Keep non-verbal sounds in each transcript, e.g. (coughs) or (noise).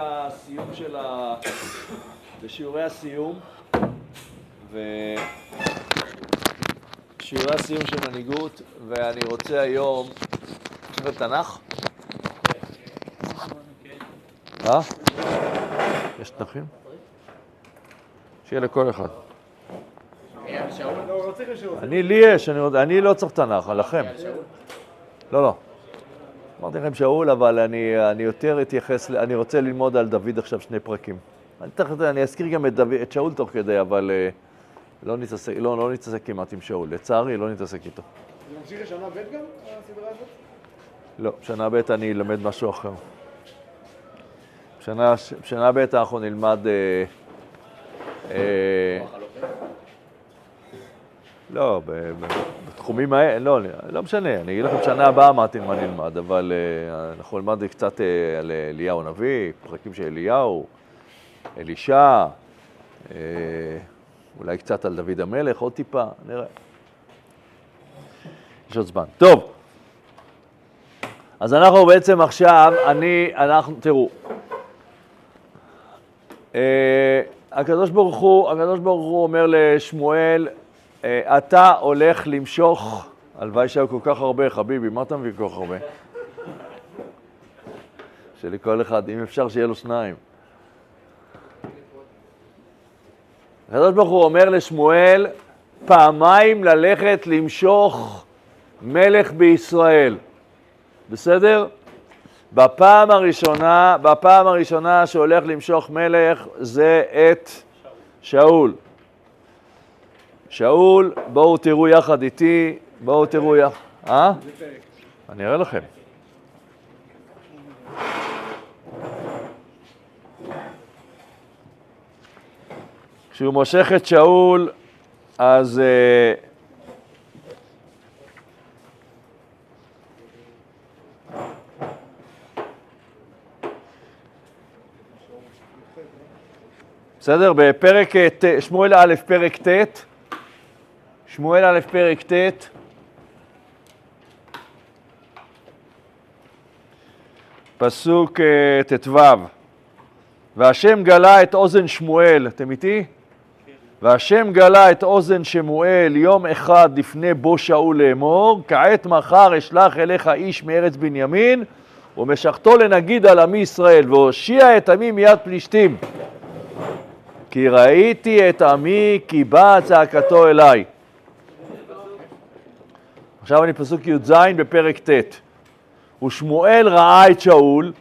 הסיום של ה... בשיעורי הסיום ושיעורי הסיום של מנהיגות ואני רוצה היום ספר תנ"ך? אה? יש תנ"כים? שיהיה לכל אחד. אני, לי יש, אני, אני לא צריך תנ"ך, לכם. לא, לא. אמרתי לכם שאול, אבל אני, אני יותר אתייחס, אני רוצה ללמוד על דוד עכשיו שני פרקים. אני, תכף, אני אזכיר גם את, דוד, את שאול תוך כדי, אבל uh, לא, נתעסק, לא, לא נתעסק כמעט עם שאול. לצערי, לא נתעסק איתו. נמשיך לשנה ב' גם, הסדרה הזאת? לא, שנה ב' אני אלמד משהו אחר. שנה, שנה ב' אנחנו נלמד... אה, אה, לא, בתחומים האלה, לא, לא משנה, אני אגיד לכם שנה הבאה מה מה נלמד, אבל uh, אנחנו נלמד קצת uh, על אליהו הנביא, פרקים של אליהו, אלישע, uh, אולי קצת על דוד המלך, עוד טיפה, נראה. יש עוד זמן. טוב, אז אנחנו בעצם עכשיו, אני, אנחנו, תראו, הקדוש ברוך הוא, הקדוש ברוך הוא אומר לשמואל, אה, אתה הולך למשוך, הלוואי שהיו כל כך הרבה, חביבי, מה אתה מביא כל כך הרבה? שלכל אחד, אם אפשר שיהיה לו שניים. הקדוש ברוך הוא אומר לשמואל, פעמיים ללכת למשוך מלך בישראל. בסדר? בפעם הראשונה, בפעם הראשונה שהולך למשוך מלך זה את שאול. שאול, בואו תראו יחד איתי, בואו תראו יחד... אה? אני אראה לכם. כשהוא מושך את שאול, אז... Uh, בסדר? בפרק, שמואל א', פרק ט', שמואל א', פרק ט', פסוק אה, ט"ו: והשם גלה את אוזן שמואל, אתם איתי? והשם גלה את אוזן שמואל יום אחד לפני בו שאול לאמור, כעת מחר אשלח אליך איש מארץ בנימין, ומשכתו לנגיד על עמי ישראל, והושיע את עמי מיד פלישתים. כי ראיתי את עמי, כי באה צעקתו אליי. עכשיו אני פסוק י"ז בפרק ט'. ושמואל ראה את שאול,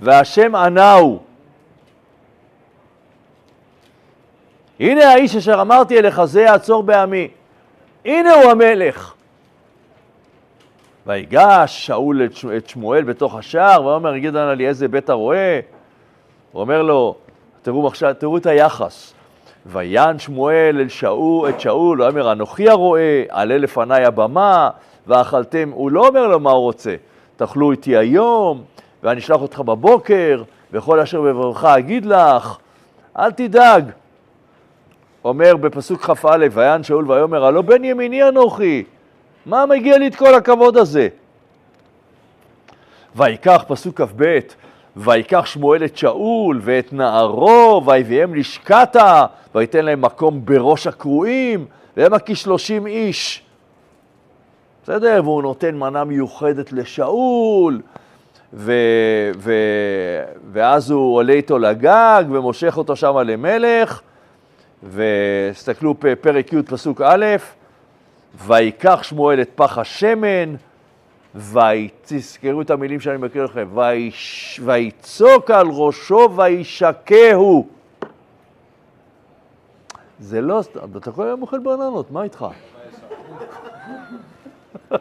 והשם ענהו. הנה האיש אשר אמרתי אליך, זה יעצור בעמי. הנה הוא המלך. ויגש שאול את שמואל בתוך השער, ואומר, יגיד לי איזה בית הרועה? הוא אומר לו, תראו, תראו את היחס. ויען שמואל אל שאול, את שאול, הוא אומר, אנוכי הרועה, עלה לפניי הבמה, ואכלתם, הוא לא אומר לו מה הוא רוצה, תאכלו איתי היום, ואני אשלח אותך בבוקר, וכל אשר בברכה אגיד לך, אל תדאג. אומר בפסוק כ"א, ויען שאול ויאמר, הלא בן ימיני אנוכי, מה מגיע לי את כל הכבוד הזה? ויקח, פסוק כ"ב, ויקח שמואל את שאול ואת נערו, ויביאם לשקתה, ויתן להם מקום בראש הקרואים, והם הכשלושים איש. בסדר? והוא נותן מנה מיוחדת לשאול, ו, ו, ואז הוא עולה איתו לגג ומושך אותו שם למלך, וסתכלו פרק י' פסוק א', ויקח שמואל את פח השמן, ותזכרו את המילים שאני מכיר לכם, ויצוק על ראשו וישקהו. זה לא סתם, אתה כל היום אוכל בננות, מה איתך? (laughs)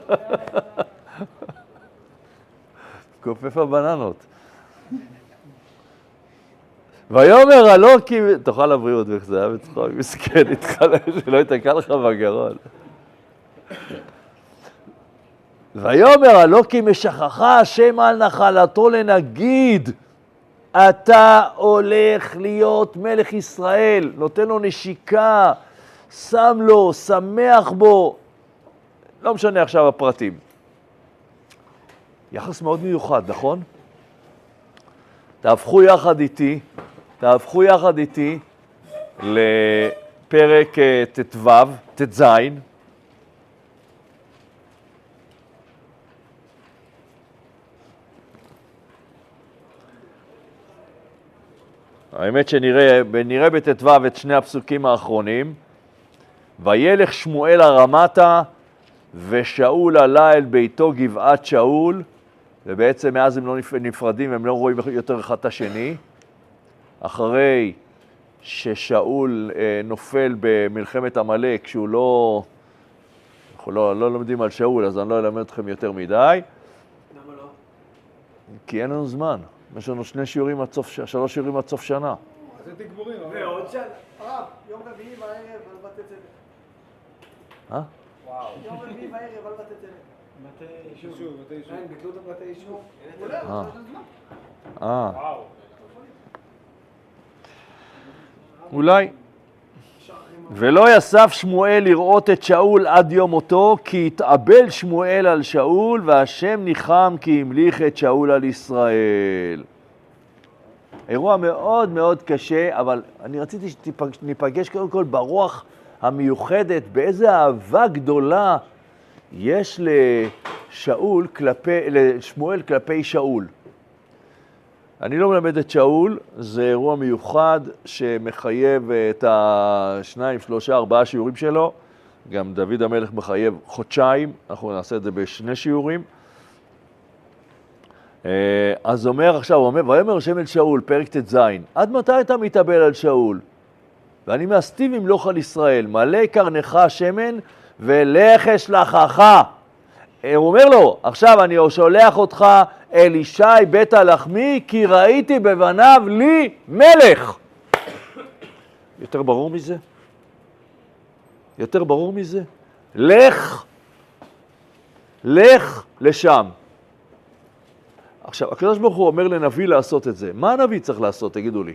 כופף הבננות. ויאמר הלא כי... תאכל לבריאות, ואיך זה היה בצחוק, מסכן, איתך, שלא ייתקע לך בגרון. ויאמר הלא כי משכחה השם על נחלתו לנגיד, אתה הולך להיות מלך ישראל, נותן לו נשיקה, שם לו, שמח בו, לא משנה עכשיו הפרטים. יחס מאוד מיוחד, נכון? תהפכו יחד איתי, תהפכו יחד איתי לפרק אה, ט"ו, ט"ז. האמת שנראה נראה בט"ו את שני הפסוקים האחרונים. וילך שמואל הרמתה ושאול עלה אל ביתו גבעת שאול, ובעצם מאז הם לא נפרדים, הם לא רואים יותר אחד את השני. אחרי ששאול אה, נופל במלחמת עמלק, שהוא לא... אנחנו לא, לא לומדים על שאול, אז אני לא אלמד אתכם יותר מדי. למה לא? כי אין לנו זמן. יש לנו שני שיעורים עד סוף, שלוש שיעורים עד סוף שנה. זה תגבורים. ועוד שנה. הרב, יום רביעי בערב על בתי צדק. אה? וואו. יום רביעי בערב על בתי צדק. בתי אישור. בתי אישור. אין, ביטלו את הבתי אישור. אה. אה, וואו. אולי. ולא יסף שמואל לראות את שאול עד יום מותו, כי התאבל שמואל על שאול, והשם ניחם כי המליך את שאול על ישראל. אירוע מאוד מאוד קשה, אבל אני רציתי שניפגש קודם כל ברוח המיוחדת, באיזה אהבה גדולה יש לשאול כלפי, לשמואל כלפי שאול. אני לא מלמד את שאול, זה אירוע מיוחד שמחייב את השניים, שלושה, ארבעה שיעורים שלו. גם דוד המלך מחייב חודשיים, אנחנו נעשה את זה בשני שיעורים. אה, אז אומר עכשיו, הוא אומר, ויאמר השם אל שאול, פרק ט"ז, עד מתי אתה מתאבל על שאול? ואני מאסתיו ימלוך על ישראל, מלא קרנך שמן ולך אשלחך. אה, הוא אומר לו, עכשיו אני שולח אותך אל ישי בית הלחמי, כי ראיתי בבניו לי מלך. יותר ברור מזה? יותר ברור מזה? לך, לך לשם. עכשיו, הקדוש ברוך הוא אומר לנביא לעשות את זה. מה הנביא צריך לעשות, תגידו לי?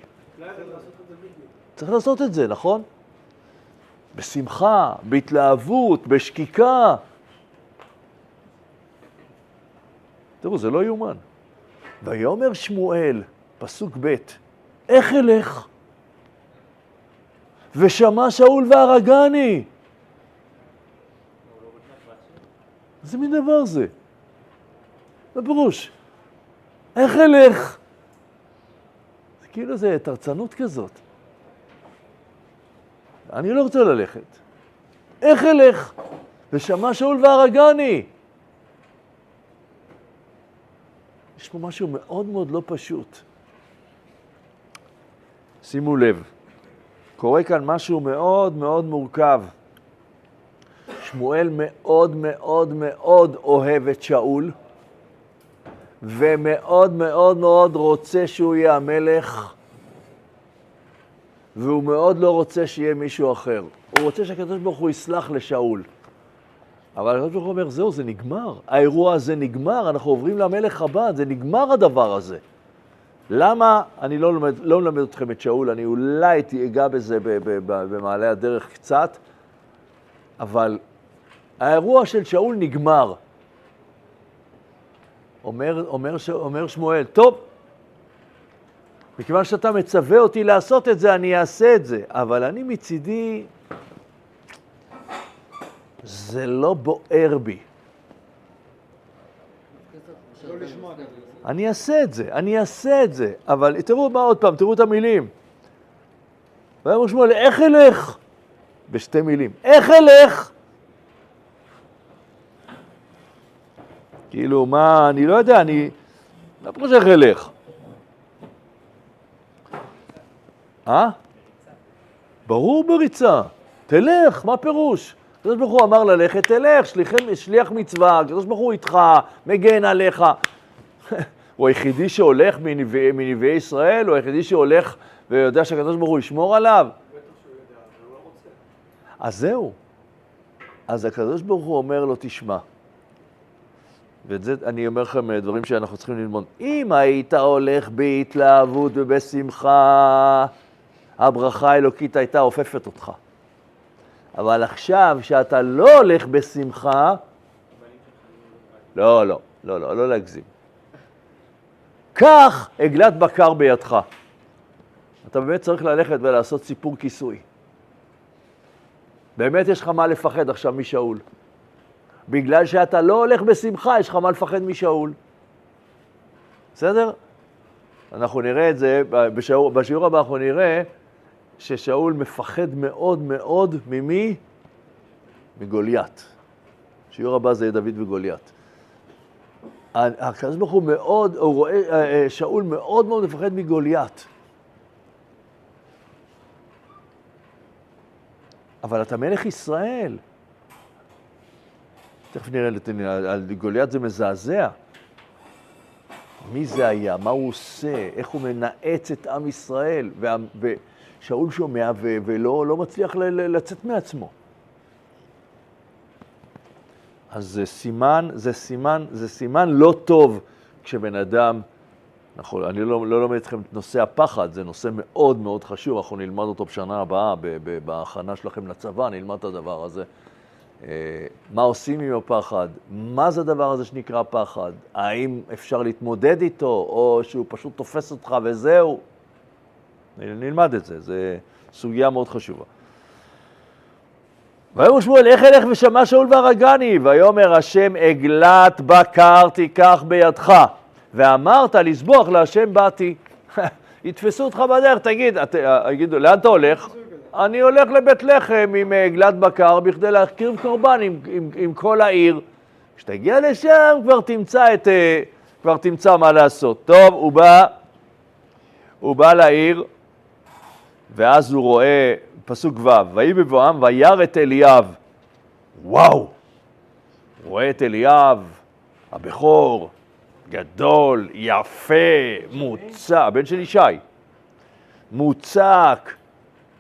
צריך לעשות את זה, נכון? בשמחה, בהתלהבות, בשקיקה. תראו, זה לא יאומן. ויאמר שמואל, פסוק ב', איך אלך? ושמע שאול והרגני. איזה מין דבר זה? מה פירוש? איך אלך? זה כאילו זה תרצנות כזאת. אני לא רוצה ללכת. איך אלך? ושמע שאול והרגני. יש פה משהו מאוד מאוד לא פשוט. שימו לב, קורה כאן משהו מאוד מאוד מורכב. שמואל מאוד מאוד מאוד אוהב את שאול, ומאוד מאוד מאוד רוצה שהוא יהיה המלך, והוא מאוד לא רוצה שיהיה מישהו אחר. הוא רוצה שהקדוש ברוך הוא יסלח לשאול. אבל הקדוש ברוך הוא אומר, זהו, זה נגמר. האירוע הזה נגמר, אנחנו עוברים למלך הבא, זה נגמר הדבר הזה. למה אני לא מלמד, לא מלמד אתכם את שאול, אני אולי אגע בזה במעלה הדרך קצת, אבל האירוע של שאול נגמר. אומר, אומר, אומר שמואל, טוב, מכיוון שאתה מצווה אותי לעשות את זה, אני אעשה את זה, אבל אני מצידי, זה לא בוער בי. אני אעשה את זה, אני אעשה את זה, אבל תראו מה עוד פעם, תראו את המילים. ויאמר שמואל, איך אלך? בשתי מילים, איך אלך? כאילו, מה, אני לא יודע, אני... מה פירוש איך אלך? אה? ברור בריצה. תלך, מה פירוש? הקדוש ברוך הוא אמר ללכת, תלך, שליח, שליח מצווה, הקדוש ברוך הוא איתך, מגן עליך. (laughs) הוא היחידי שהולך מנביאי, מנביאי ישראל, הוא היחידי שהולך ויודע שהקדוש ברוך הוא ישמור עליו. אז זהו. אז הקדוש ברוך הוא אומר לו, תשמע, ואת זה אני אומר לכם דברים שאנחנו צריכים ללמוד. אם היית הולך בהתלהבות ובשמחה, הברכה האלוקית הייתה עופפת אותך. אבל עכשיו, שאתה לא הולך בשמחה, לא, לא, לא, לא, לא להגזים. קח עגלת בקר בידך. אתה באמת צריך ללכת ולעשות סיפור כיסוי. באמת יש לך מה לפחד עכשיו משאול. בגלל שאתה לא הולך בשמחה, יש לך מה לפחד משאול. בסדר? אנחנו נראה את זה, בשיעור הבא אנחנו נראה ששאול מפחד מאוד מאוד ממי? מגוליית. שיעור הבא זה דוד וגוליית. הקדוש ברוך הוא מאוד, הוא רואה, אה, אה, שאול מאוד מאוד מפחד מגוליית. אבל אתה מלך ישראל. תכף נראה, על גוליית זה מזעזע. מי זה היה, מה הוא עושה, איך הוא מנאץ את עם ישראל, ושאול שומע ולא לא מצליח לצאת מעצמו. אז זה סימן, זה סימן, זה סימן לא טוב כשבן אדם, נכון, אני לא, לא לומד אתכם את נושא הפחד, זה נושא מאוד מאוד חשוב, אנחנו נלמד אותו בשנה הבאה, בהכנה שלכם לצבא, נלמד את הדבר הזה. אה, מה עושים עם הפחד? מה זה הדבר הזה שנקרא פחד? האם אפשר להתמודד איתו, או שהוא פשוט תופס אותך וזהו? נלמד את זה, זו סוגיה מאוד חשובה. ויאמר שמואל, איך אלך ושמע שאול והרגני? ויאמר השם עגלת בקר תיקח בידך, ואמרת לזבוח להשם באתי. (laughs) יתפסו אותך בדרך, תגיד, יגידו, לאן אתה הולך? אני הולך לבית לחם עם עגלת בקר בכדי להקריב קורבן עם, עם, עם כל העיר. כשתגיע לשם כבר תמצא, את, אה, כבר תמצא מה לעשות. טוב, הוא בא, הוא בא לעיר, ואז הוא רואה פסוק ו', ויהי בבואם וירא את אליאב. וואו! רואה את אליאב, הבכור, גדול, יפה, מוצק, הבן של ישי, מוצק,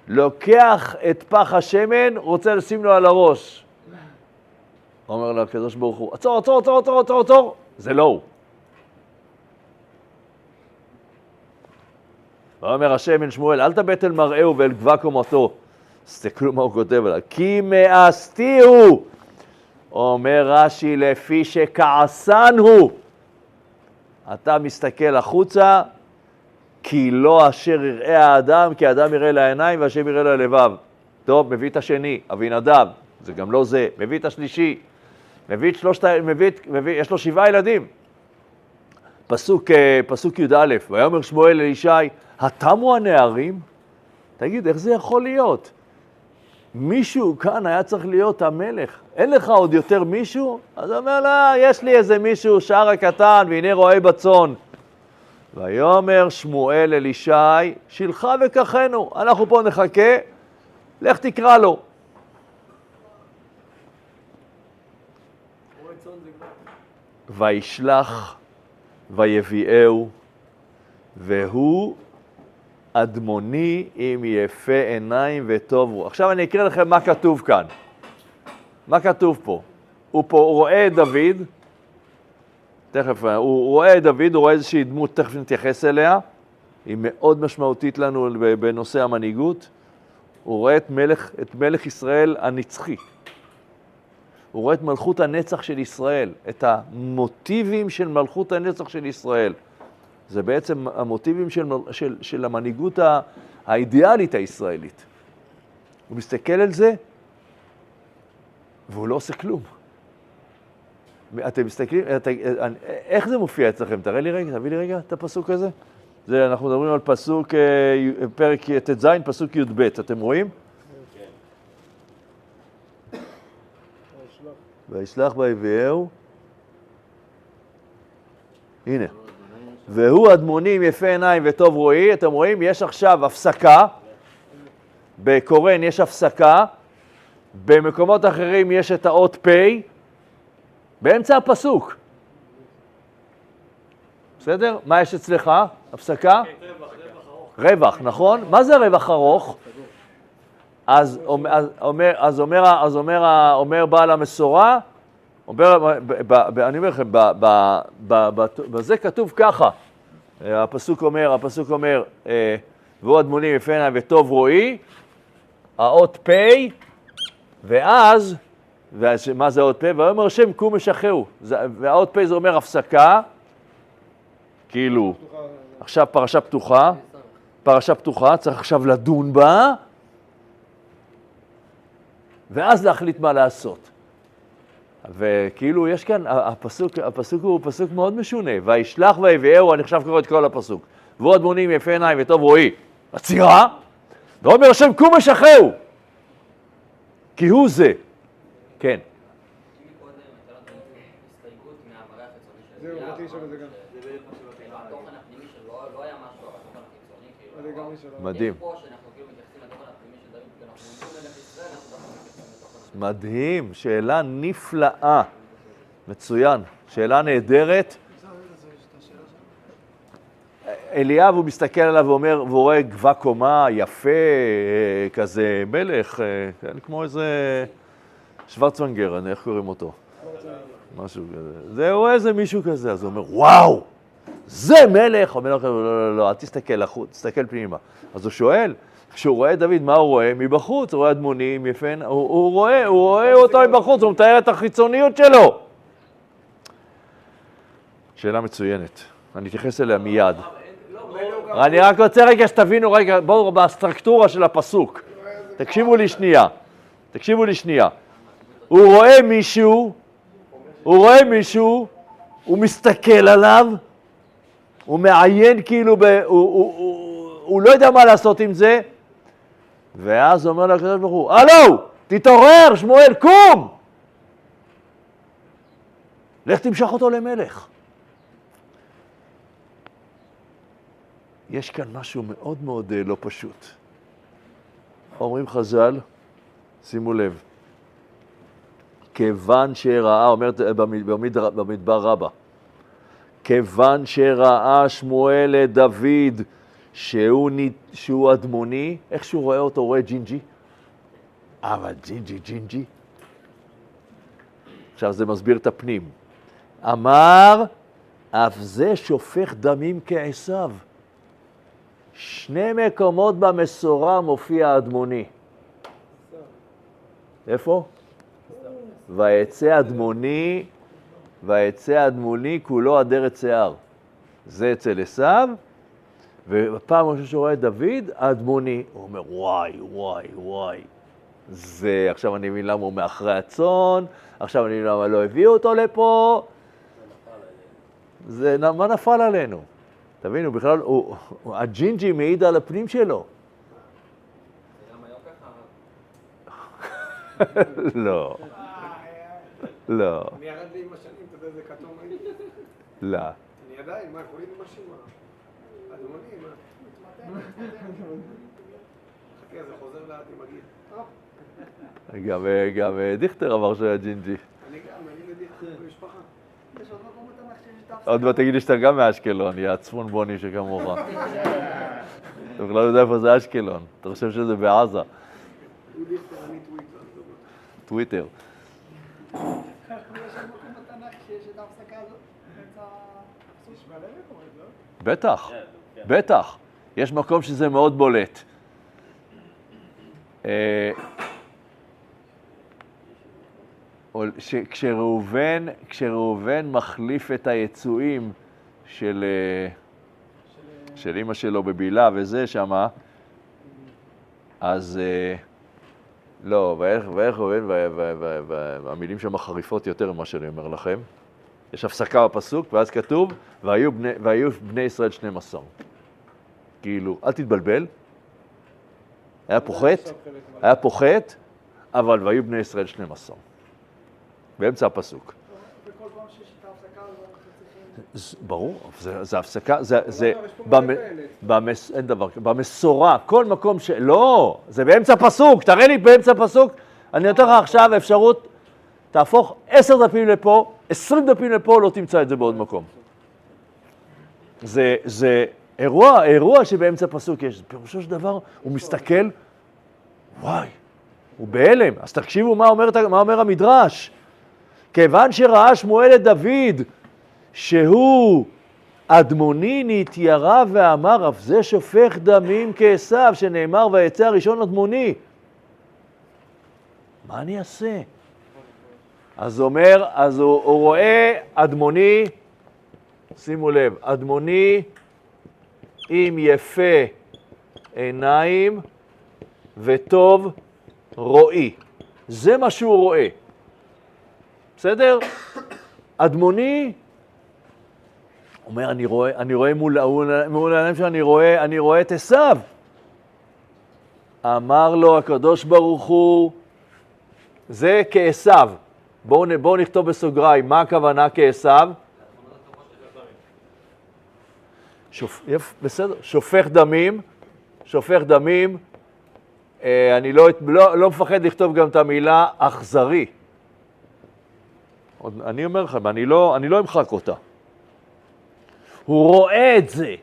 לוקח את פח השמן, רוצה לשים לו על הראש. אומר לו הקדוש ברוך הוא, עצור, עצור, עצור, עצור, עצור, עצור, זה לא הוא. ואומר השם בן שמואל, אל תבט אל מראהו ואל גבה קומתו. תסתכלו מה הוא כותב עליו. כי מאסתי הוא. אומר רש"י, לפי שכעסן הוא. אתה מסתכל החוצה, כי לא אשר יראה האדם, כי האדם יראה לעיניים והשם יראה ללבב. טוב, מביא את השני, אבינדב, זה גם לא זה. מביא את השלישי, מביא את שלושת, מביא, מביא, יש לו שבעה ילדים. פסוק, אה, פסוק י"א, ויאמר שמואל אלישי, התמו הנערים? תגיד, איך זה יכול להיות? מישהו כאן היה צריך להיות המלך. אין לך עוד יותר מישהו? אז הוא אומר לה, יש לי איזה מישהו, שער הקטן, והנה רועה בצאן. ויאמר שמואל אל ישי, שילך וקחנו, אנחנו פה נחכה, לך תקרא לו. וישלח ויביאהו, והוא אדמוני עם יפה עיניים וטוב רוח. עכשיו אני אקריא לכם מה כתוב כאן. מה כתוב פה? הוא פה הוא רואה את דוד, תכף, הוא, רואה את דוד, הוא רואה איזושהי דמות, תכף נתייחס אליה, היא מאוד משמעותית לנו בנושא המנהיגות. הוא רואה את מלך, את מלך ישראל הנצחי. הוא רואה את מלכות הנצח של ישראל, את המוטיבים של מלכות הנצח של ישראל. זה בעצם המוטיבים של, של, של המנהיגות האידיאלית הישראלית. הוא מסתכל על זה, והוא לא עושה כלום. אתם מסתכלים, את, איך זה מופיע אצלכם? תראה לי רגע, תביא לי רגע את הפסוק הזה. זה, אנחנו מדברים על פסוק, אה, פרק ט"ז, פסוק י"ב, אתם רואים? וישלח ויביאהו. הנה. והוא אדמונים יפה עיניים וטוב רואי, אתם רואים? יש עכשיו הפסקה, בקורן יש הפסקה, במקומות אחרים יש את האות פ', באמצע הפסוק. בסדר? מה יש אצלך? הפסקה? רווח, נכון? מה זה רווח ארוך? אז אומר, אז אומר, אז אומר, אומר בעל המסורה, אומר, אני אומר לכם, בזה כתוב ככה, הפסוק אומר, הפסוק אומר, אה, והוא אדמונים יפה עיניים וטוב רואי, האות פ', ואז, מה זה האות פ'? ויאמר השם קום משחררו, והאות פ' זה אומר הפסקה, כאילו, עכשיו פרשה פתוחה, פרשה פתוחה, צריך עכשיו לדון בה, ואז להחליט מה לעשות. וכאילו יש כאן, הפסוק, הפסוק הוא פסוק מאוד משונה, וישלח ויביאהו, אני עכשיו קורא את כל הפסוק, ועוד מונים יפה עיניים וטוב רואי, עצירה, ואומר השם קום ושחררו, כי הוא זה. כן. מדהים. מדהים, שאלה נפלאה. מצוין, שאלה נהדרת. אליאב, הוא מסתכל עליו ואומר, והוא רואה גבה קומה, יפה, כזה מלך, כן, כמו איזה שוורצוונגר, איך קוראים אותו? משהו כזה. זה, הוא איזה מישהו כזה, אז הוא אומר, וואו, זה מלך! אומר לו, לא, לא, לא, אל תסתכל לחוץ, תסתכל פנימה. אז הוא שואל, כשהוא רואה דוד, מה הוא רואה? מבחוץ, הוא רואה אדמונים, יפן, הוא, הוא רואה, הוא רואה אותו מבחוץ, הוא מתאר את החיצוניות שלו. שאלה מצוינת, אני אתייחס אליה מיד. אני רק רוצה רגע שתבינו רגע, בואו בסטרקטורה של הפסוק. תקשיבו לי שנייה, תקשיבו לי שנייה. הוא רואה מישהו, הוא רואה מישהו, הוא מסתכל עליו, הוא מעיין כאילו, ב, הוא, הוא, הוא, הוא לא יודע מה לעשות עם זה, ואז אומר לו הקדוש ברוך הוא, הלו, תתעורר, שמואל, קום! לך תמשוך אותו למלך. יש כאן משהו מאוד מאוד uh, לא פשוט. אומרים חז"ל, שימו לב, כיוון שראה, אומרת במדבר, במדבר רבה, כיוון שראה שמואל את דוד שהוא, שהוא אדמוני, איך שהוא רואה אותו, רואה ג'ינג'י, אבל ג'ינג'י, ג'ינג'י. עכשיו זה מסביר את הפנים. אמר, אף זה שופך דמים כעשיו. שני מקומות במסורה מופיע אדמוני. איפה? ויצא אדמוני, ויצא אדמוני כולו אדרת שיער. זה אצל עשיו, ובפעם הראשונה שהוא רואה את דוד, האדמוני, הוא אומר, וואי, וואי, וואי. זה, עכשיו אני מבין למה הוא מאחרי הצאן, עכשיו אני מבין למה לא הביאו אותו לפה. זה, מה נפל עלינו? תבינו, בכלל, הוא, הג'ינג'י מעיד על הפנים שלו. לא. לא. אני ירד לי עם השנים, אתה יודע איזה כתום? לא. אני עדיין, מה, יכולים עם השנים? אדמוני, מה? חכה, זה חוזר לאט עם הגיל. גם, גם דיכטר אמר שהוא היה ג'ינג'י. אני גם, אני ודיכטר במשפחה. עוד מעט תגיד לי שאתה גם מאשקלון, יא צפון בוני שכמוך. אתה בכלל לא יודע איפה זה אשקלון, אתה חושב שזה בעזה. טוויטר. טוויטר. בטח, בטח. יש מקום שזה מאוד בולט. אה, כשראובן, כשראובן מחליף את היצואים של, אה, של אימא שלו בבילה וזה שמה, אז אה, לא, ואיך ראובן, והמילים שם חריפות יותר ממה שאני אומר לכם. יש הפסקה בפסוק, ואז כתוב, והיו בני, והיו בני ישראל 12. כאילו, אל תתבלבל, היה פוחת, היה פוחת, אבל והיו בני ישראל 12. באמצע הפסוק. ברור, זה הפסקה, זה, במס, אין דבר כזה, במסורה, כל מקום ש... לא, זה באמצע הפסוק, תראה לי באמצע הפסוק, אני נותן לך עכשיו אפשרות, תהפוך עשר דפים לפה, עשרים דפים לפה, לא תמצא את זה בעוד מקום. זה, זה אירוע, אירוע שבאמצע הפסוק יש, פירושו של דבר, הוא מסתכל, וואי, הוא בהלם, אז תקשיבו מה אומר, מה אומר המדרש. כיוון שראה שמואל את דוד, שהוא אדמוני נתיירה ואמר, אף זה שופך דמים כעשיו, שנאמר, ויצא הראשון אדמוני. מה אני אעשה? אז אומר, אז הוא, הוא רואה אדמוני, שימו לב, אדמוני עם יפה עיניים וטוב רואי. זה מה שהוא רואה. בסדר? אדמוני אומר, אני רואה, אני רואה מול, מול העיניים שלו, אני רואה, אני רואה את עשיו. אמר לו הקדוש ברוך הוא, זה כעשיו. בואו בוא נכתוב בסוגריים, מה הכוונה כעשיו? שופ, יפ, בסדר, שופך דמים, שופך דמים, אה, אני לא, לא, לא מפחד לכתוב גם את המילה אכזרי. אני אומר לכם, אני לא, אני לא אמחק אותה. הוא רואה את זה.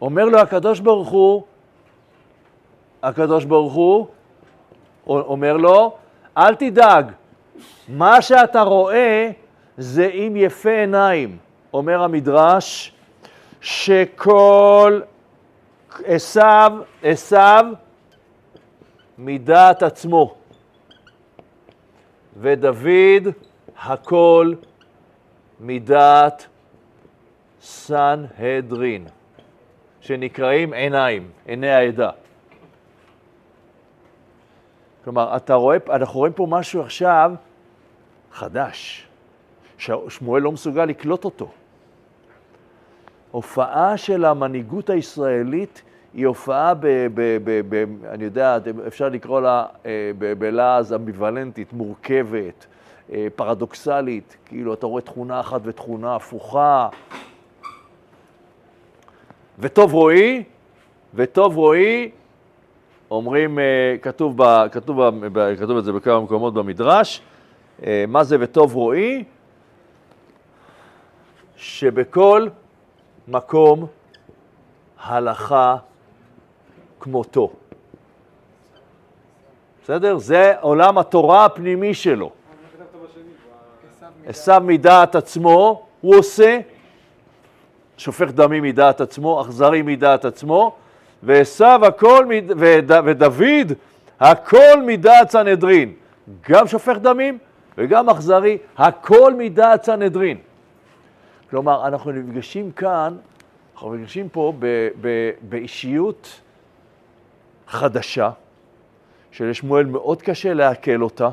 אומר לו הקדוש ברוך הוא, הקדוש ברוך הוא אומר לו, אל תדאג, מה שאתה רואה זה עם יפה עיניים. אומר המדרש, שכל עשיו, עשיו מדעת עצמו, ודוד הכל מדעת סנהדרין, שנקראים עיניים, עיני העדה. כלומר, אתה רואה, אנחנו רואים פה משהו עכשיו חדש, ששמואל לא מסוגל לקלוט אותו. הופעה של המנהיגות הישראלית היא הופעה, ב, ב, ב, ב, אני יודע, אפשר לקרוא לה אה, בלעז אמביוולנטית, מורכבת, אה, פרדוקסלית, כאילו אתה רואה תכונה אחת ותכונה הפוכה. וטוב רואי, וטוב רואי, אומרים, אה, כתוב, ב, כתוב, ב, כתוב את זה בכמה מקומות במדרש, מה זה וטוב רואי? שבכל מקום הלכה כמותו. בסדר? זה עולם התורה הפנימי שלו. עשו מדעת עצמו, הוא עושה, שופך דמים מדעת עצמו, אכזרי מדעת עצמו, ועשו הכל, ודוד הכל מדעת סנהדרין, גם שופך דמים וגם אכזרי, הכל מדעת סנהדרין. כלומר, אנחנו נפגשים כאן, אנחנו נפגשים פה ב, ב, באישיות חדשה, שלשמואל מאוד קשה לעכל אותה,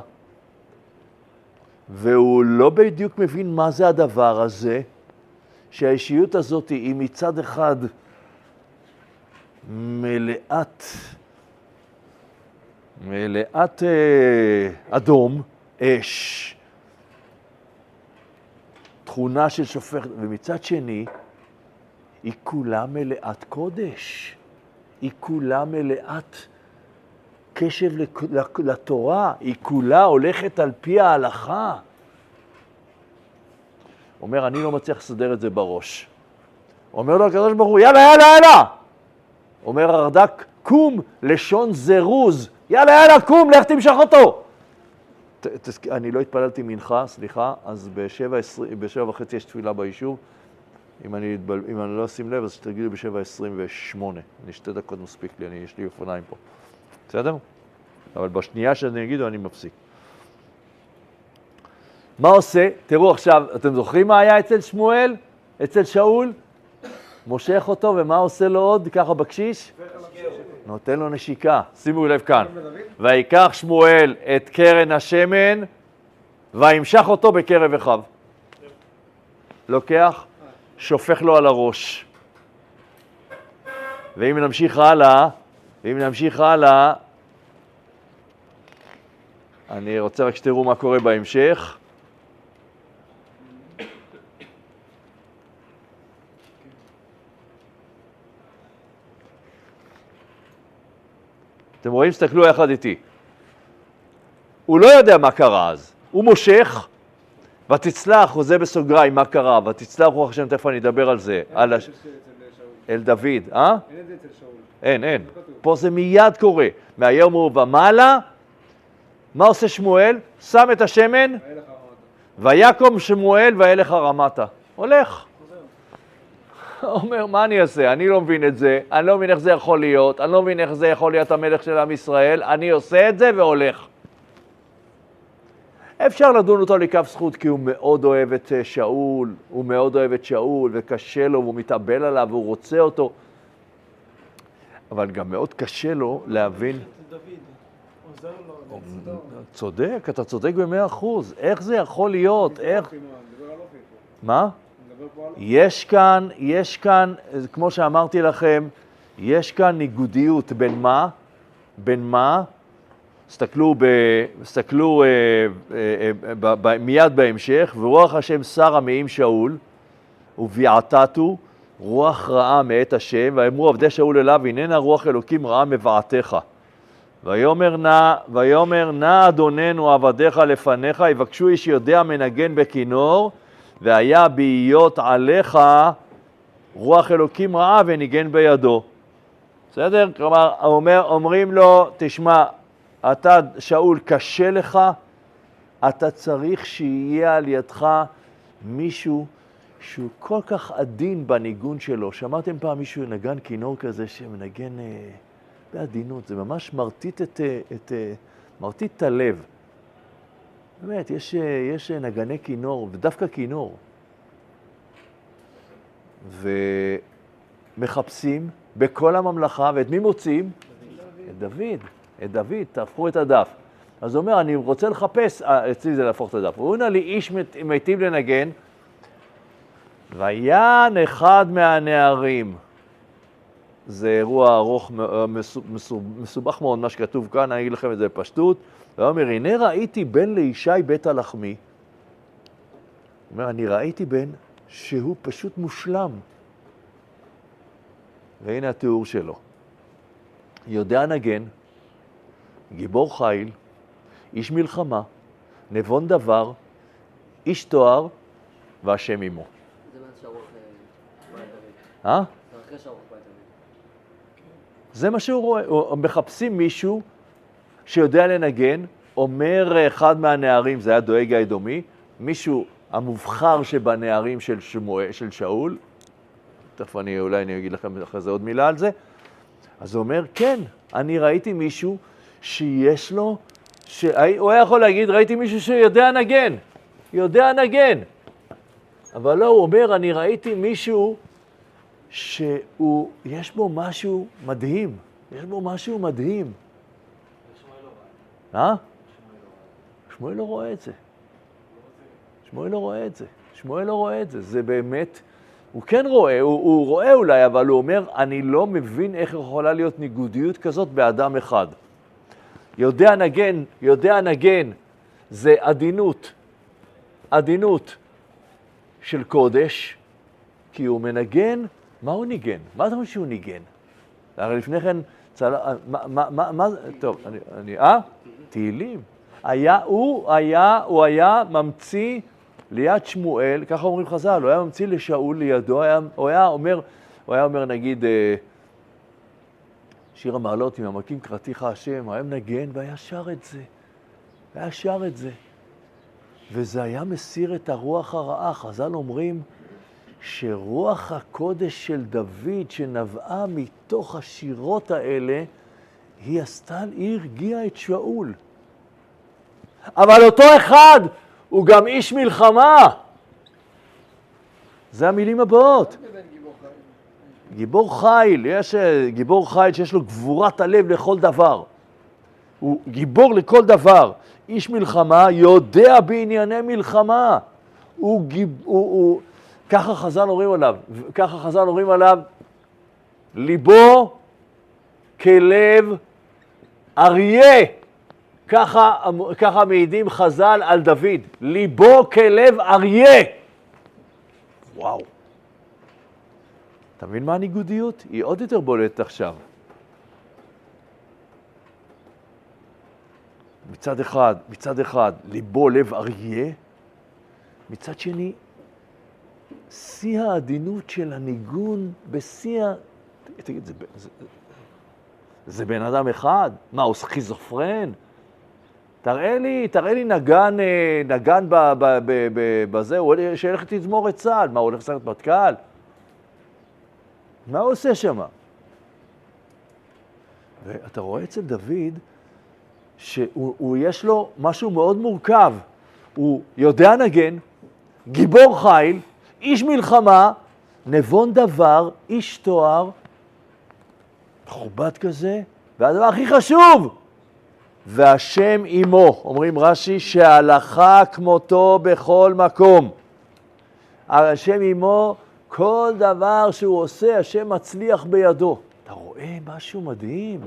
והוא לא בדיוק מבין מה זה הדבר הזה, שהאישיות הזאת היא מצד אחד מלאת, מלאת אה, אדום, אש, תכונה של שופך, ומצד שני, היא כולה מלאת קודש. היא כולה מלאת קשב לתורה, היא כולה הולכת על פי ההלכה. אומר, אני לא מצליח לסדר את זה בראש. אומר לו הקדוש ברוך הוא, יאללה, יאללה, יאללה! אומר הרד"ק, קום, לשון זירוז, יאללה, יאללה, קום, לך תמשך אותו. אני לא התפללתי מנחה, סליחה, אז בשבע וחצי יש תפילה ביישוב. אם אני, אתבל, אם אני לא אשים לב, אז תגידו ב-7.28. אני שתי דקות מספיק לי, אני, יש לי אופניים פה. בסדר? אבל בשנייה שאני אגידו, אני מפסיק. מה עושה? תראו עכשיו, אתם זוכרים מה היה אצל שמואל? אצל שאול? מושך אותו, ומה עושה לו עוד? ככה בקשיש? נותן לו נשיקה. שימו לב כאן. ויקח שמואל את קרן השמן, וימשך אותו בקרב אחיו. לוקח, שופך לו על הראש. ואם נמשיך הלאה, ואם נמשיך הלאה, אני רוצה רק שתראו מה קורה בהמשך. אתם רואים? תסתכלו יחד איתי. הוא לא יודע מה קרה אז. הוא מושך, ותצלח, זה בסוגריים, מה קרה? ותצלח רוח השם, תכף אני אדבר על זה. על הש... אל דוד, אה? אין את זה אצל שאול. אין, אין. פה זה מיד קורה. מהיום הוא ומעלה, מה עושה שמואל? שם את השמן, ויקום שמואל וילך הרמתה. הולך. (laughs) אומר, מה אני אעשה? אני לא מבין את זה, אני לא מבין איך זה יכול להיות, אני לא מבין איך זה יכול להיות המלך של עם ישראל, אני עושה את זה והולך. אפשר לדון אותו לכף זכות כי הוא מאוד אוהב את אה, שאול, הוא מאוד אוהב את שאול וקשה לו והוא מתאבל עליו והוא רוצה אותו, אבל גם מאוד קשה לו להבין... צודק, אתה צודק במאה אחוז. איך זה יכול להיות? איך... מה? יש כאן, יש כאן, כמו שאמרתי לכם, יש כאן ניגודיות בין מה? בין מה? תסתכלו, ב, תסתכלו אה, אה, ב, ב, מיד בהמשך, ורוח השם שרה מעם שאול, וביעתתו, רוח רעה מאת השם, ואמרו עבדי שאול אליו, הננה רוח אלוקים רעה מבעתך. ויאמר נא, ויאמר נא אדוננו עבדיך לפניך, יבקשו איש יודע מנגן בכינור, והיה בהיות עליך רוח אלוקים רעה וניגן בידו. בסדר? כלומר, אומר, אומרים לו, תשמע, אתה, שאול, קשה לך, אתה צריך שיהיה על ידך מישהו שהוא כל כך עדין בניגון שלו. שמעתם פעם מישהו נגן כינור כזה שמנגן אה, בעדינות? זה ממש מרטיט את, אה, את, אה, מרטיט את הלב. באמת, יש, אה, יש נגני כינור, ודווקא כינור. ומחפשים בכל הממלכה, ואת מי מוצאים? את דוד. את דוד, תהפכו את הדף. אז הוא אומר, אני רוצה לחפש, אה, אצלי זה להפוך את הדף. הוא אומר לי איש מיטיב לנגן, ויען אחד מהנערים. זה אירוע ארוך, אה, מסובך מאוד מה שכתוב כאן, אני אגיד לכם את זה בפשטות. הוא אומר, הנה ראיתי בן לישי בית הלחמי. הוא אומר, אני ראיתי בן שהוא פשוט מושלם. והנה התיאור שלו. יודע נגן, גיבור חיל, איש מלחמה, נבון דבר, איש תואר והשם עמו. זה אה? זה אחרי שהרוח בית זה מה שהוא רואה, מחפשים מישהו שיודע לנגן, אומר אחד מהנערים, זה היה דואג האדומי, מישהו המובחר שבנערים של, שמואל, של שאול, תכף אני אולי אני אגיד לכם אחרי זה עוד מילה על זה, אז הוא אומר, כן, אני ראיתי מישהו שיש לו, שהוא היה יכול להגיד, ראיתי מישהו שיודע נגן, יודע נגן. אבל לא, הוא אומר, אני ראיתי מישהו שהוא, יש בו משהו מדהים, יש בו משהו מדהים. אה? שמואל לא רואה את זה. שמואל לא רואה את זה. שמואל לא רואה את זה. זה באמת, הוא כן רואה, הוא, הוא רואה אולי, אבל הוא אומר, אני לא מבין איך יכולה להיות ניגודיות כזאת באדם אחד. יודע נגן, יודע נגן, זה עדינות, עדינות של קודש, כי הוא מנגן, מה הוא ניגן? מה אתה אומר שהוא ניגן? הרי לפני כן, צל... מה, מה, מה, מה, טוב, אני, אני, אה? תהילים. היה, הוא היה, הוא היה ממציא ליד שמואל, ככה אומרים חז"ל, הוא היה ממציא לשאול לידו, היה, הוא היה אומר, הוא היה אומר נגיד, אה, שיר המעלות, עם המקים קראתיך השם, היה מנגן והיה שר את זה. היה שר את זה. וזה היה מסיר את הרוח הרעה. חז"ל אומרים שרוח הקודש של דוד, שנבעה מתוך השירות האלה, היא עשתה, היא הרגיעה את שאול. אבל אותו אחד הוא גם איש מלחמה. זה המילים הבאות. גיבור חיל, יש אה, גיבור חיל שיש לו גבורת הלב לכל דבר. הוא גיבור לכל דבר. איש מלחמה יודע בענייני מלחמה. הוא, גיב, הוא, הוא, ככה חז"ל אומרים עליו, ככה חז"ל אומרים עליו, ליבו כלב אריה. ככה, ככה מעידים חז"ל על דוד, ליבו כלב אריה. וואו. אתה מבין מה הניגודיות? היא עוד יותר בולטת עכשיו. מצד אחד, מצד אחד, ליבו לב אריה, מצד שני, שיא העדינות של הניגון בשיא ה... תגיד, זה, זה, זה בן אדם אחד? מה, הוא סכיזופרן? תראה לי, תראה לי נגן, אה, נגן בזה, הוא שילך לתזמור את צה"ל. מה, הוא הולך לשחק מטכ"ל? מה הוא עושה שם? ואתה רואה אצל דוד שיש לו משהו מאוד מורכב. הוא יודע נגן, גיבור חיל, איש מלחמה, נבון דבר, איש תואר, מכובד כזה, והדבר הכי חשוב, והשם עמו, אומרים רש"י, שהלכה כמותו בכל מקום. השם עמו, כל דבר שהוא עושה, השם מצליח בידו. אתה רואה משהו מדהים.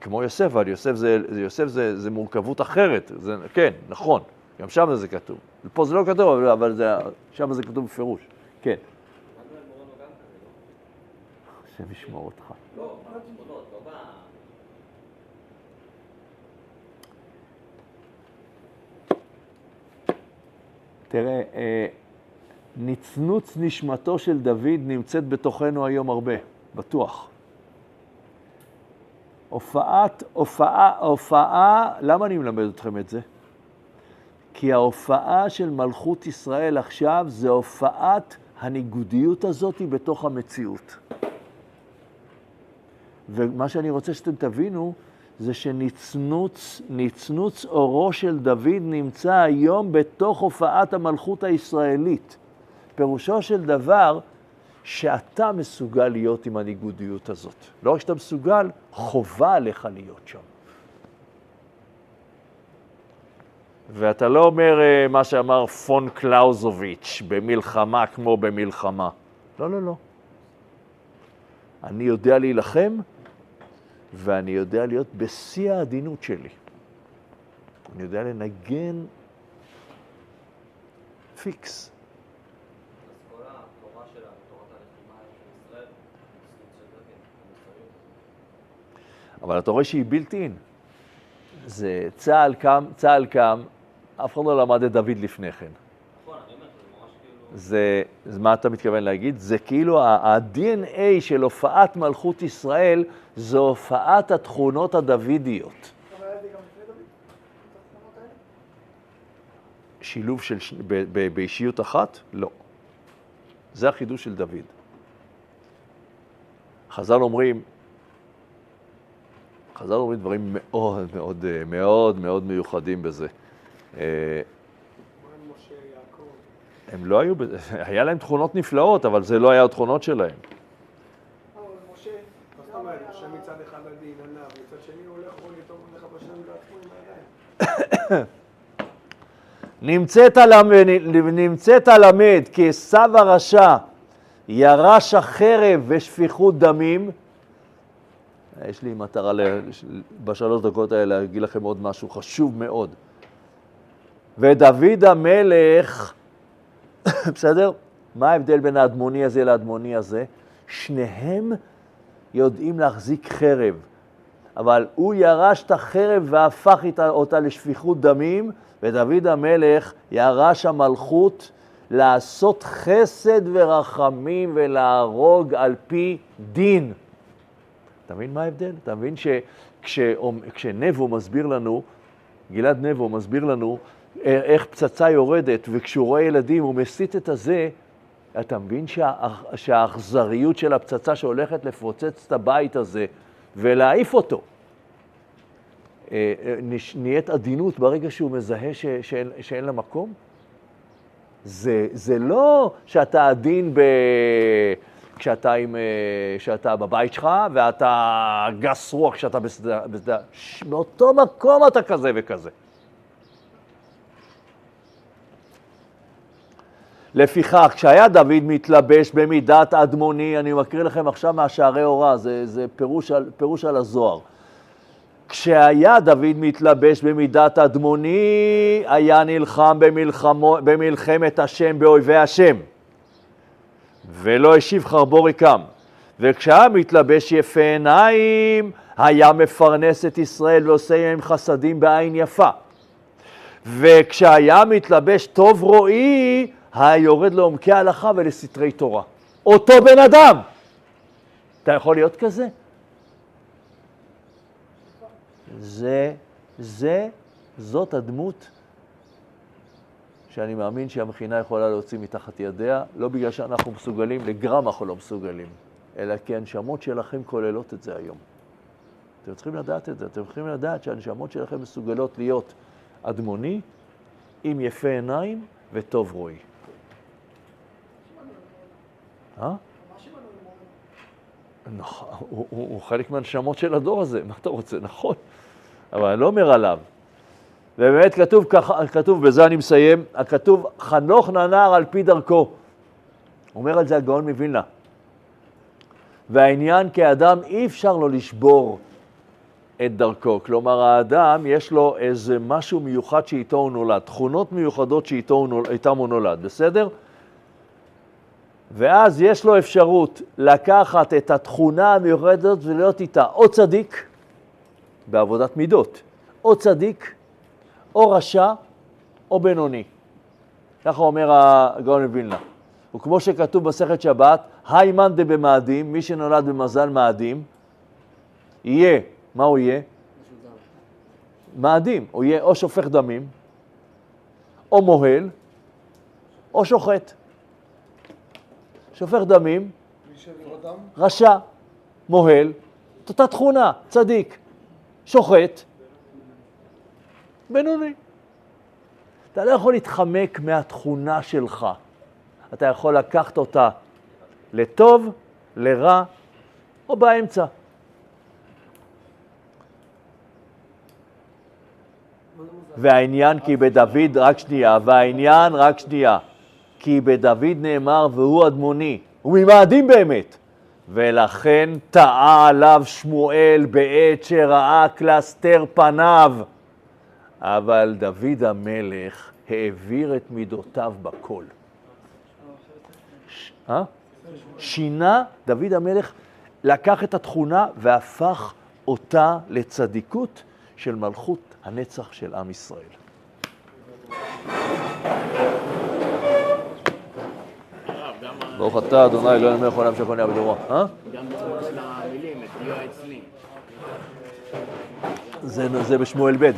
כמו יוסף, אבל יוסף זה, יוסף זה, זה מורכבות אחרת, זה, כן, נכון, גם שם זה כתוב. פה זה לא כתוב, אבל זה, שם זה כתוב בפירוש, כן. השם ישמור אותך. תראה, אה, נצנוץ נשמתו של דוד נמצאת בתוכנו היום הרבה, בטוח. הופעת, הופעה, הופעה, למה אני מלמד אתכם את זה? כי ההופעה של מלכות ישראל עכשיו זה הופעת הניגודיות הזאת בתוך המציאות. ומה שאני רוצה שאתם תבינו, זה שנצנוץ, נצנוץ אורו של דוד נמצא היום בתוך הופעת המלכות הישראלית. פירושו של דבר שאתה מסוגל להיות עם הניגודיות הזאת. לא רק שאתה מסוגל, חובה עליך להיות שם. ואתה לא אומר אה, מה שאמר פון קלאוזוביץ', במלחמה כמו במלחמה. לא, לא, לא. אני יודע להילחם, ואני יודע להיות בשיא העדינות שלי. אני יודע לנגן פיקס. אבל אתה רואה שהיא בלתי אין. זה צה"ל קם, צה"ל קם, אף אחד לא למד את דוד לפני כן. זה, זה מה אתה מתכוון להגיד? זה כאילו ה-DNA של הופעת מלכות ישראל, זה הופעת התכונות הדוידיות. שילוב של, ב, ב, באישיות אחת? לא. זה החידוש של דוד. חז"ל אומרים, חז"ל אומרים דברים מאוד מאוד מאוד מאוד מיוחדים בזה. אה, הם לא היו, (laughs) היה להם תכונות נפלאות, אבל זה לא היה התכונות שלהם. (coughs) נמצאת הלמד כי עשיו הרשע ירש החרב ושפיכות דמים, יש לי מטרה בשלוש דקות האלה להגיד לכם עוד משהו חשוב מאוד. ודוד המלך, (laughs) בסדר? מה ההבדל בין האדמוני הזה לאדמוני הזה? שניהם יודעים להחזיק חרב, אבל הוא ירש את החרב והפך אותה לשפיכות דמים, ודוד המלך ירש המלכות לעשות חסד ורחמים ולהרוג על פי דין. אתה מבין מה ההבדל? אתה מבין שכשנבו מסביר לנו, גלעד נבו מסביר לנו איך פצצה יורדת, וכשהוא רואה ילדים הוא מסיט את הזה, אתה מבין שה, שהאכזריות של הפצצה שהולכת לפוצץ את הבית הזה ולהעיף אותו, אה, אה, נהיית עדינות ברגע שהוא מזהה ש, שאין, שאין לה מקום? זה, זה לא שאתה עדין ב... כשאתה, עם, אה, כשאתה בבית שלך ואתה גס רוח כשאתה בשדה, בשדה, מאותו מקום אתה כזה וכזה. לפיכך, כשהיה דוד מתלבש במידת אדמוני, אני מקריא לכם עכשיו מהשערי הוראה, זה, זה פירוש, על, פירוש על הזוהר. כשהיה דוד מתלבש במידת אדמוני, היה נלחם במלחמו, במלחמת השם באויבי השם. ולא השיב חרבו ריקם. וכשהיה מתלבש יפה עיניים, היה מפרנס את ישראל ועושה עם חסדים בעין יפה. וכשהיה מתלבש טוב רואי, היה יורד לעומקי ההלכה ולסתרי תורה. אותו בן אדם. אתה יכול להיות כזה? זה, זה, זאת הדמות שאני מאמין שהמכינה יכולה להוציא מתחת ידיה, לא בגלל שאנחנו מסוגלים, לגרם אנחנו לא מסוגלים, אלא כי הנשמות שלכם כוללות את זה היום. אתם צריכים לדעת את זה, אתם צריכים לדעת שהנשמות שלכם מסוגלות להיות אדמוני, עם יפה עיניים וטוב רואי. אה? נכון, הוא, הוא, הוא חלק מהנשמות של הדור הזה, מה אתה רוצה? נכון, אבל אני לא אומר עליו. ובאמת כתוב ככה, כתוב, בזה אני מסיים, הכתוב חנוך ננר על פי דרכו. אומר על זה הגאון מווילנה. והעניין כאדם אי אפשר לו לשבור את דרכו. כלומר, האדם יש לו איזה משהו מיוחד שאיתו הוא נולד, תכונות מיוחדות שאיתם הוא נולד, בסדר? ואז יש לו אפשרות לקחת את התכונה המיוחדת ולהיות איתה או צדיק, בעבודת מידות, או צדיק, או רשע, או בינוני. ככה אומר הגאון מווילנה. וכמו שכתוב בסכת שבת, היי מאן דבמאדים, מי שנולד במזל מאדים, יהיה, מה הוא יהיה? מאדים, הוא יהיה או שופך דמים, או מוהל, או שוחט. שופך דמים, רשע, מוהל, את אותה תכונה, צדיק, שוחט, בינוני. אתה לא יכול להתחמק מהתכונה שלך. אתה יכול לקחת אותה לטוב, לרע או באמצע. והעניין כי בדוד, רק שנייה, והעניין, רק שנייה, כי בדוד נאמר והוא אדמוני, הוא ממאדים באמת. ולכן טעה עליו שמואל בעת שראה קלסתר פניו. אבל דוד המלך העביר את מידותיו בכל. ש... אה? שינה דוד המלך, לקח את התכונה והפך אותה לצדיקות של מלכות הנצח של עם ישראל. ברוך אתה, אדוני, אלוהים מלך העולם שכל נהיה בדורו. גם בצורה של המילים, את יהיה אצלי. זה בשמואל ב'.